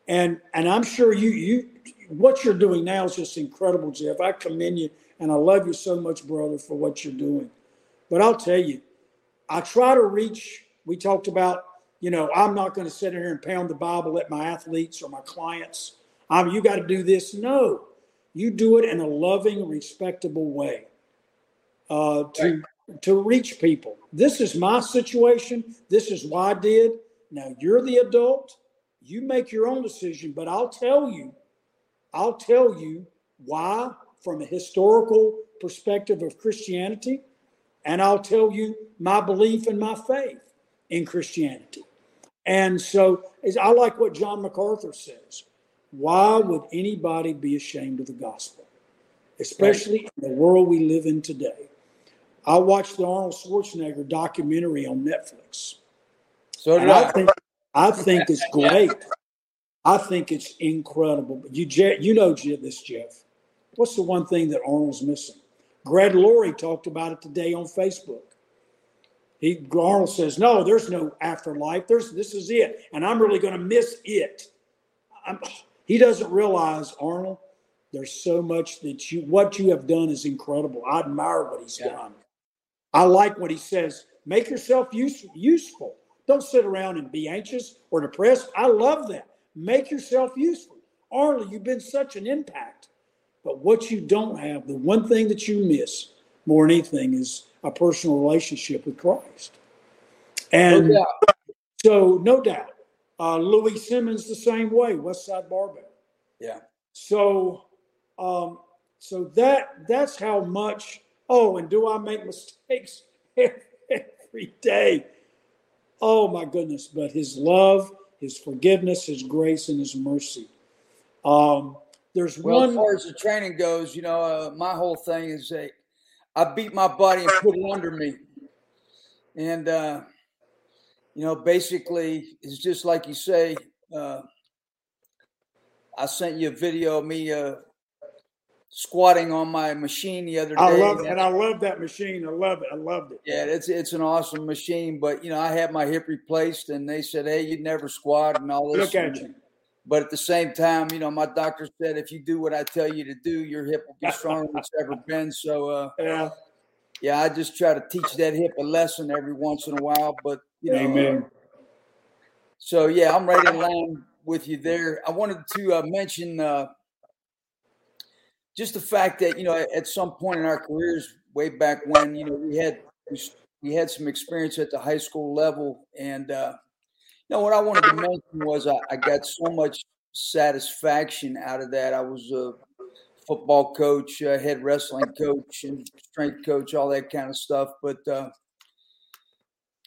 And and I'm sure you you what you're doing now is just incredible, Jeff. I commend you and I love you so much, brother, for what you're doing. But I'll tell you, I try to reach, we talked about, you know, I'm not going to sit here and pound the Bible at my athletes or my clients. I'm you got to do this. No. You do it in a loving, respectable way. Uh, to to reach people. This is my situation. This is why I did. Now you're the adult. You make your own decision, but I'll tell you, I'll tell you why from a historical perspective of Christianity, and I'll tell you my belief and my faith in Christianity. And so I like what John MacArthur says. Why would anybody be ashamed of the gospel? Especially in the world we live in today. I watched the Arnold Schwarzenegger documentary on Netflix. So did I. I think I think it's great. I think it's incredible. But you, you know this, Jeff. What's the one thing that Arnold's missing? Greg Laurie talked about it today on Facebook. He Arnold says, "No, there's no afterlife. There's this is it, and I'm really going to miss it." I'm, he doesn't realize, Arnold. There's so much that you what you have done is incredible. I admire what he's yeah. done. I like what he says. Make yourself use, useful. Don't sit around and be anxious or depressed. I love that. Make yourself useful. Arlie, you've been such an impact. But what you don't have, the one thing that you miss more than anything, is a personal relationship with Christ. And no so, no doubt, uh, Louie Simmons the same way, Westside Barbell.
Yeah.
So, um, so that that's how much. Oh, and do I make mistakes every day? Oh my goodness, but his love, his forgiveness, his grace, and his mercy. Um, there's
well,
one.
As far as the training goes, you know, uh, my whole thing is that I beat my body and put it under me, and uh, you know, basically, it's just like you say. Uh, I sent you a video of me uh, squatting on my machine the other day. I
love and I love that machine. I love it. I loved it.
Yeah, it's it's an awesome machine. But you know, I had my hip replaced, and they said, "Hey, you'd never squat and all this."
Look at you.
But at the same time, you know, my doctor said if you do what I tell you to do, your hip will be stronger than it's ever been. So, uh,
yeah,
yeah, I just try to teach that hip a lesson every once in a while. But you know,
Amen.
So yeah, I'm right in line with you there. I wanted to uh, mention uh, just the fact that you know at some point in our careers, way back when, you know, we had we had some experience at the high school level, and uh, you know what I wanted to mention was I, I got so much satisfaction out of that. I was a football coach, uh, head wrestling coach, and strength coach, all that kind of stuff. But uh,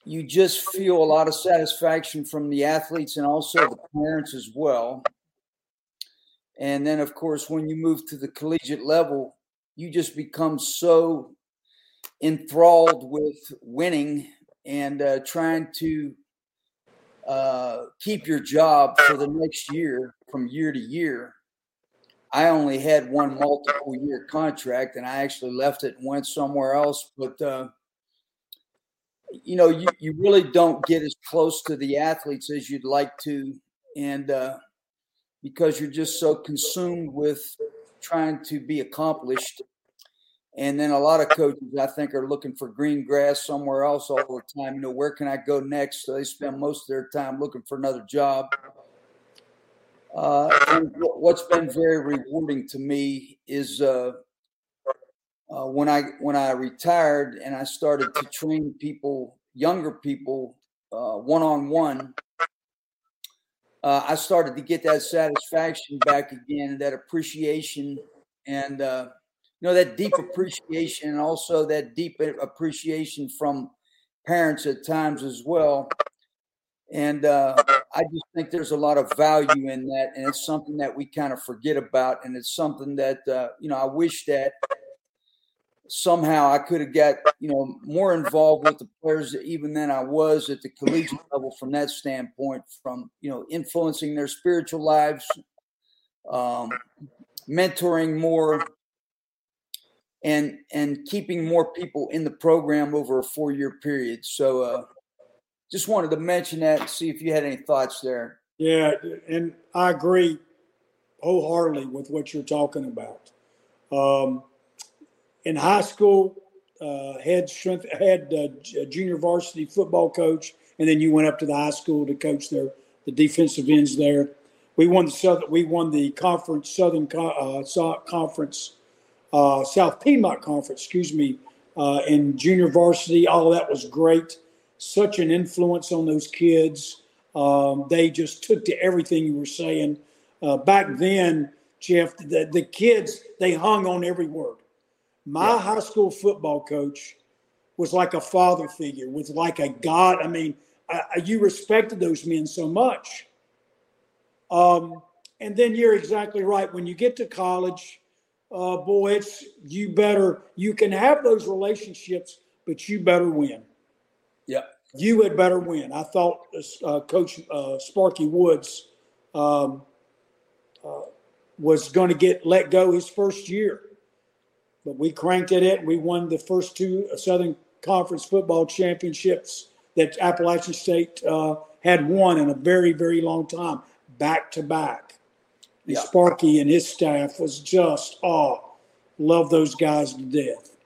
you just feel a lot of satisfaction from the athletes and also the parents as well. And then, of course, when you move to the collegiate level, you just become so enthralled with winning and uh, trying to uh, keep your job for the next year from year to year. I only had one multiple year contract and I actually left it and went somewhere else. But, uh, you know, you, you really don't get as close to the athletes as you'd like to. And uh, because you're just so consumed with trying to be accomplished and then a lot of coaches, I think, are looking for green grass somewhere else all the time. You know, where can I go next? So they spend most of their time looking for another job. Uh, and what's been very rewarding to me is uh, uh, when I when I retired and I started to train people, younger people, one on one. I started to get that satisfaction back again, that appreciation, and uh, you know that deep appreciation and also that deep appreciation from parents at times as well. And uh, i just think there's a lot of value in that and it's something that we kind of forget about and it's something that uh, you know i wish that somehow i could have got you know more involved with the players even than i was at the collegiate level from that standpoint from you know influencing their spiritual lives um, mentoring more and and keeping more people in the program over a four year period. So uh, just wanted to mention that and see if you had any thoughts there.
Yeah, and I agree wholeheartedly with what you're talking about. Um, in high school, uh, head strength, head uh, junior varsity football coach, and then you went up to the high school to coach their the defensive ends there. We won the southern, we won the conference Southern uh, Conference uh, South Piedmont Conference, excuse me, uh, in junior varsity. All that was great. Such an influence on those kids. Um, they just took to everything you were saying. Uh, back then, Jeff, the, the kids, they hung on every word. My yeah. high school football coach was like a father figure, was like a God. I mean, I, you respected those men so much. Um, and then you're exactly right. When you get to college, uh, boy, it's you better. You can have those relationships, but you better win.
Yeah,
you had better win. I thought uh, Coach uh, Sparky Woods um, uh, was going to get let go his first year, but we cranked at it. We won the first two Southern Conference football championships that Appalachian State uh, had won in a very, very long time, back to back yeah. Sparky and his staff was just, oh, love those guys to death.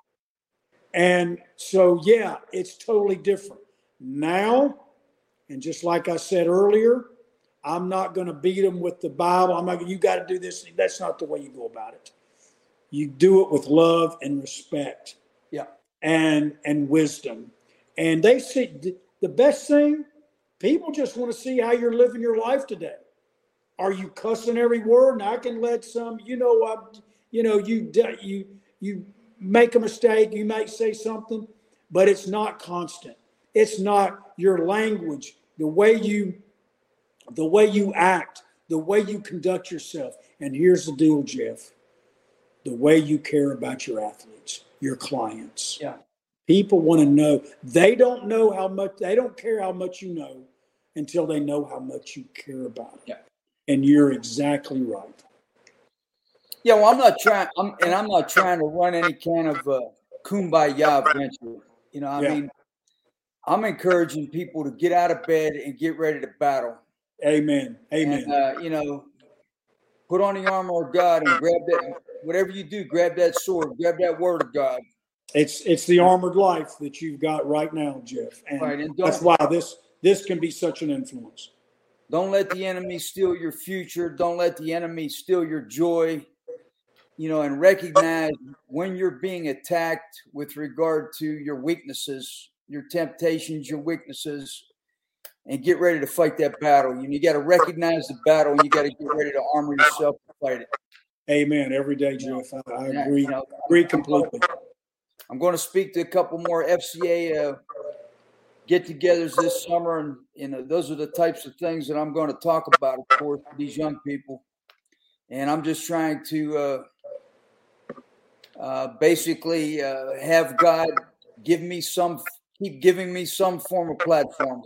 And so, yeah, it's totally different. Now, and just like I said earlier, I'm not going to beat them with the Bible. I'm not, you got to do this. That's not the way you go about it. You do it with love and respect.
Yeah.
And, and wisdom. And they see the best thing, people just want to see how you're living your life today. Are you cussing every word? And I can let some, you know, I, you know, you you you make a mistake, you might say something, but it's not constant. It's not your language, the way you the way you act, the way you conduct yourself. And here's the deal, Jeff. The way you care about your athletes, your clients.
Yeah.
People want to know. They don't know how much they don't care how much you know until they know how much you care about it.
Yeah.
And you're exactly right.
Yeah, well, I'm not trying, I'm, and I'm not trying to run any kind of uh, kumbaya venture. You know, I yeah. mean, I'm encouraging people to get out of bed and get ready to battle.
Amen. Amen.
And, uh, you know, put on the armor of God and grab that. Whatever you do, grab that sword, grab that word of God.
It's it's the armored life that you've got right now, Jeff, and, right, and that's why this this can be such an influence.
Don't let the enemy steal your future. Don't let the enemy steal your joy. You know, and recognize when you're being attacked with regard to your weaknesses, your temptations, your weaknesses, and get ready to fight that battle. You, you got to recognize the battle and you got to get ready to armor yourself to fight it.
Amen. Every day, Jeff. I, I agree. You know, agree completely.
I'm going to speak to a couple more FCA uh, get-togethers this summer, and you know those are the types of things that I'm going to talk about, of course, with these young people. And I'm just trying to uh, uh, basically uh, have God give me some, keep giving me some form of platform.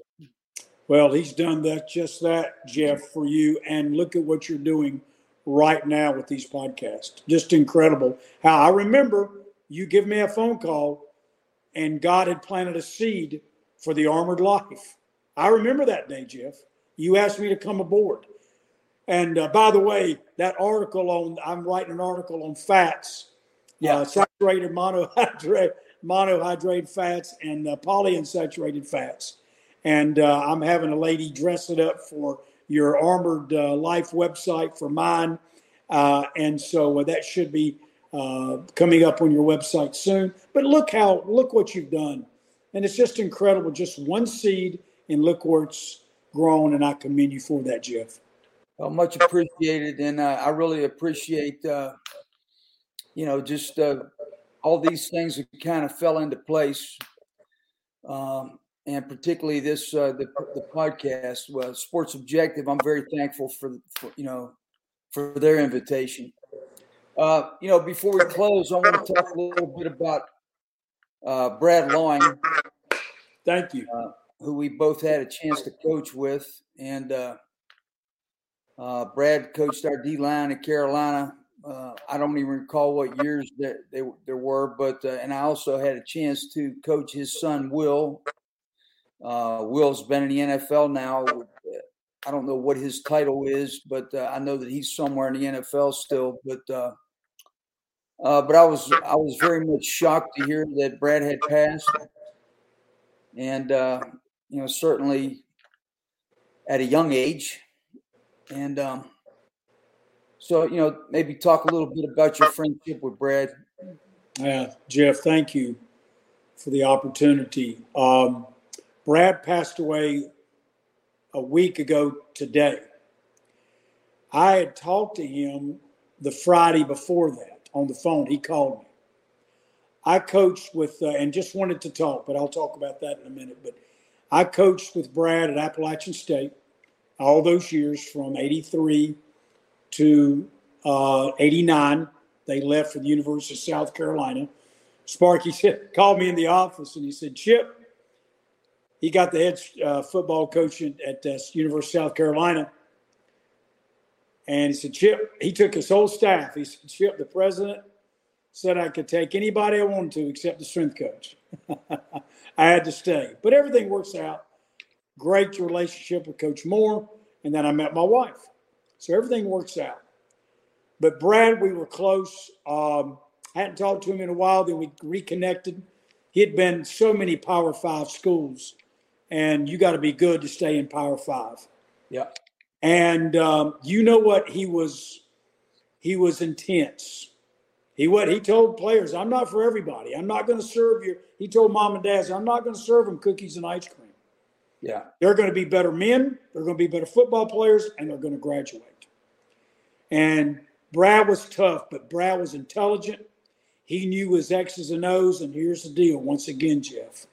Well, He's done that, just that, Jeff, for you. And look at what you're doing right now with these podcasts. Just incredible. How I remember you give me a phone call and God had planted a seed for the armored life. I remember that day, Jeff. You asked me to come aboard. And uh, by the way, that article on, I'm writing an article on fats, yeah. Uh, saturated monohydrate, monohydrate fats and uh, polyunsaturated fats. And uh, I'm having a lady dress it up for your Armored uh, Life website for mine. Uh, and so uh, that should be uh, coming up on your website soon. But look how, look what you've done. And it's just incredible. Just one seed, and look where it's grown. And I commend you for that, Jeff.
Well, much appreciated. And uh, I really appreciate, uh, you know, just all these things that kind of fell into place. Um, and particularly this uh, the the podcast Sports Objective. I'm very thankful for, for you know for their invitation. Uh, you know, before we close, I want to talk a little bit about uh, Brad Lawing.
Thank you.
Uh, who we both had a chance to coach with, and uh, uh, Brad coached our D line at Carolina. I don't even recall what years that they, there were, but and I also had a chance to coach his son Will uh, Will's been in the NFL now. I don't know what his title is, but uh, I know that he's somewhere in the NFL still. But uh, uh, but I was I was very much shocked to hear that Brad had passed, and uh, you know certainly at a young age, and um, so you know maybe talk a little bit about your friendship with Brad.
Yeah, Jeff, thank you for the opportunity. Um, Brad passed away a week ago today. I had talked to him the Friday before that on the phone. He called me. I coached with, uh, and just wanted to talk, but I'll talk about that in a minute. But I coached with Brad at Appalachian State all those years from 83 to uh, 89. They left for the University of South Carolina. Sparky called me in the office and he said, Chip, he got the head uh, football coach at uh, University of South Carolina. And he said, Chip, he took his whole staff. He said, Chip, the president said I could take anybody I wanted to except the strength coach. I had to stay. But everything works out. Great relationship with Coach Moore. And then I met my wife. So everything works out. But Brad, we were close. Um, hadn't talked to him in a while. Then we reconnected. He had been so many Power Five schools and you got to be good to stay in Power Five.
Yeah.
And um, you know what? He was he was intense. He what he told players, "I'm not for everybody. I'm not going to serve you." He told mom and dads, "I'm not going to serve them cookies and ice cream."
Yeah.
They're going to be better men. They're going to be better football players, and they're going to graduate. And Brad was tough, but Brad was intelligent. He knew his X's and O's. And here's the deal once again, Jeff.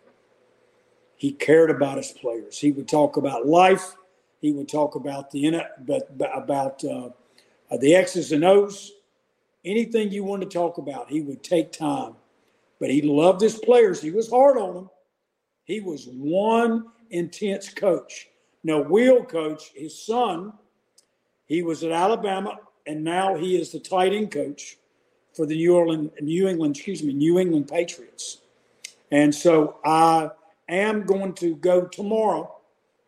He cared about his players. He would talk about life. He would talk about the but about uh, the X's and O's. Anything you want to talk about, he would take time. But he loved his players. He was hard on them. He was one intense coach. Now, Will coach, his son, he was at Alabama, and now he is the tight end coach for the New Orleans, New England, excuse me, New England Patriots. And so I am going to go tomorrow.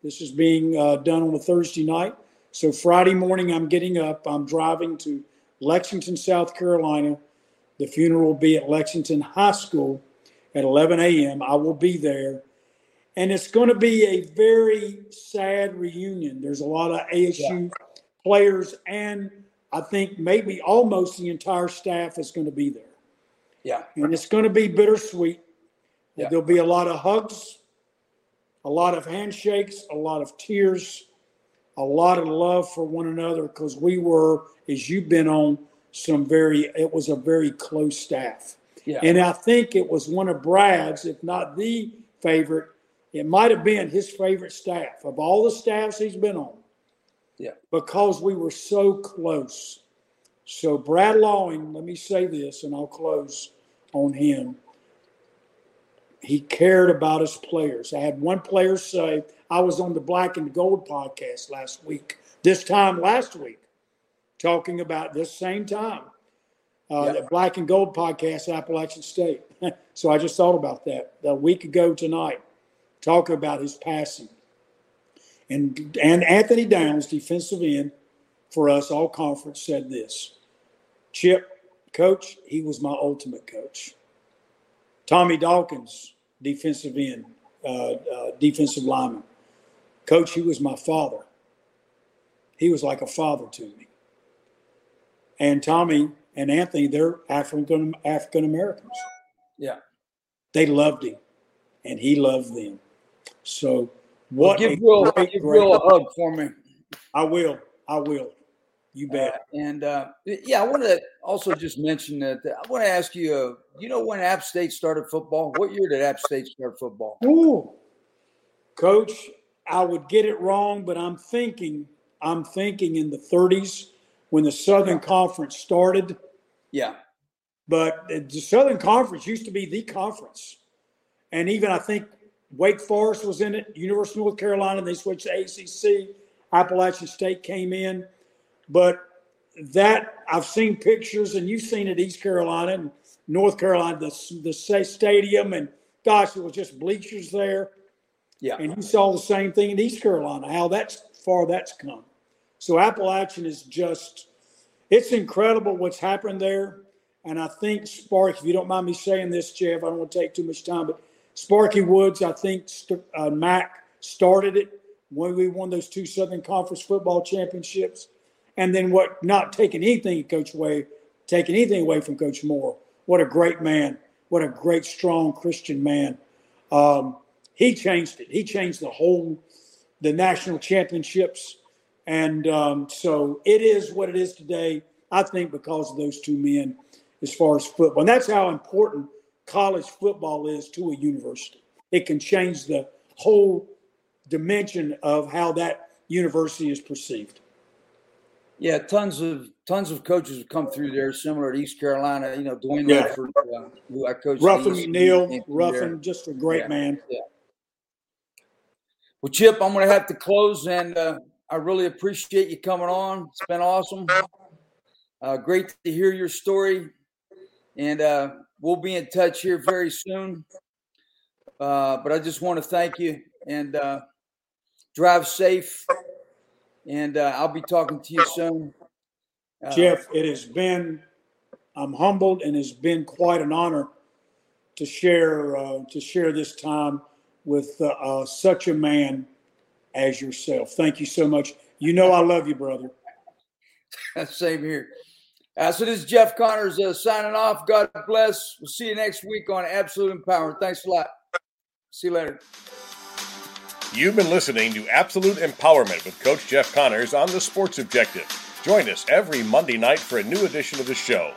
This is being uh, done on a Thursday night. So Friday morning, I'm getting up. I'm driving to Lexington, South Carolina. The funeral will be at Lexington High School at 11 a.m. I will be there. And it's going to be a very sad reunion. There's a lot of ASU yeah. players, and I think maybe almost the entire staff is going to be there.
Yeah.
And it's going to be bittersweet. Yeah. There'll be a lot of hugs, a lot of handshakes, a lot of tears, a lot of love for one another because we were, as you've been on some very. It was a very close staff,
Yeah.
and I think it was one of Brad's, if not the favorite. It might have been his favorite staff of all the staffs he's been on.
Yeah.
Because we were so close. So Brad Lawing, let me say this, and I'll close on him. He cared about his players. I had one player say, I was on the Black and Gold podcast last week, this time last week, talking about this same time. Uh,
Yeah.
The Black and Gold podcast, Appalachian State. so I just thought about that a week ago tonight, talking about his passing. And, and Anthony Downs, defensive end for us, all conference, said this Chip, coach, he was my ultimate coach. Tommy Dawkins, defensive end, uh, uh, defensive lineman. Coach, he was my father. He was like a father to me. And Tommy and Anthony, they're African African Americans.
Yeah.
They loved him, and he loved them. So
Well,
what?
give
a
Will, give Will a hug for me.
I will. I will. You bet.
Uh, and uh, yeah, I want to also just mention that I want to ask you. Uh, you know when App State started football? What year did App State start football?
Ooh. Coach, I would get it wrong, but I'm thinking, I'm thinking in the 30s when the Southern Conference started.
Yeah,
But the Southern Conference used to be the conference. And even I think Wake Forest was in it, University of North Carolina, they switched to ACC. Appalachian State came in. But that, I've seen pictures, and you've seen it, East Carolina and North Carolina, the, the stadium, and gosh, it was just bleachers there.
yeah,
And you saw the same thing in East Carolina, how that's far that's come. So Appalachian is just, it's incredible what's happened there. And I think Spark, if you don't mind me saying this, Jeff, I don't want to take too much time, but Sparky Woods, I think uh, Mack started it when we won those two Southern Conference football championships. And then what, not taking anything, Coach away, taking anything away from Coach Moore. What a great man. What a great, strong Christian man. Um, he changed it. He changed the whole, the national championships. And um, so it is what it is today, I think, because of those two men as far as football. And that's how important college football is to a university. It can change the whole dimension of how that university is perceived.
Yeah. Tons of tons of coaches have come through there, similar to East Carolina. You know, Dwayne
Yeah.
Ledford, uh, who I coached.
Ruffin
McNeill.
Ruffin, just a great
Yeah.
man.
Well, Chip, I'm going to have to close, and uh, I really appreciate you coming on. It's been awesome. Uh, great to hear your story, and uh, we'll be in touch here very soon. Uh, but I just want to thank you and uh, drive safe, and uh, I'll be talking to you soon. Uh,
Jeff, it has been, I'm humbled and it's been quite an honor to share uh, to share this time with uh, uh, such a man as yourself. Thank you so much. You know I love you, brother.
Same here. Uh, so this is Jeff Connors uh, signing off. God bless. We'll see you next week on Absolute Empowerment. Thanks a lot. See you later.
You've been listening to Absolute Empowerment with Coach Jeff Connors on the Sports Objective. Join us every Monday night for a new edition of the show.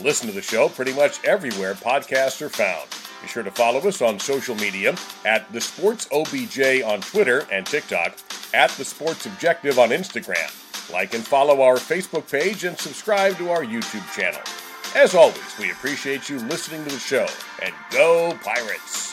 Listen to the show pretty much everywhere podcasts are found. Be sure to follow us on social media at The Sports OBJ on Twitter and TikTok, at The Sports Objective on Instagram. Like and follow our Facebook page and subscribe to our YouTube channel. As always, we appreciate you listening to the show. And go Pirates!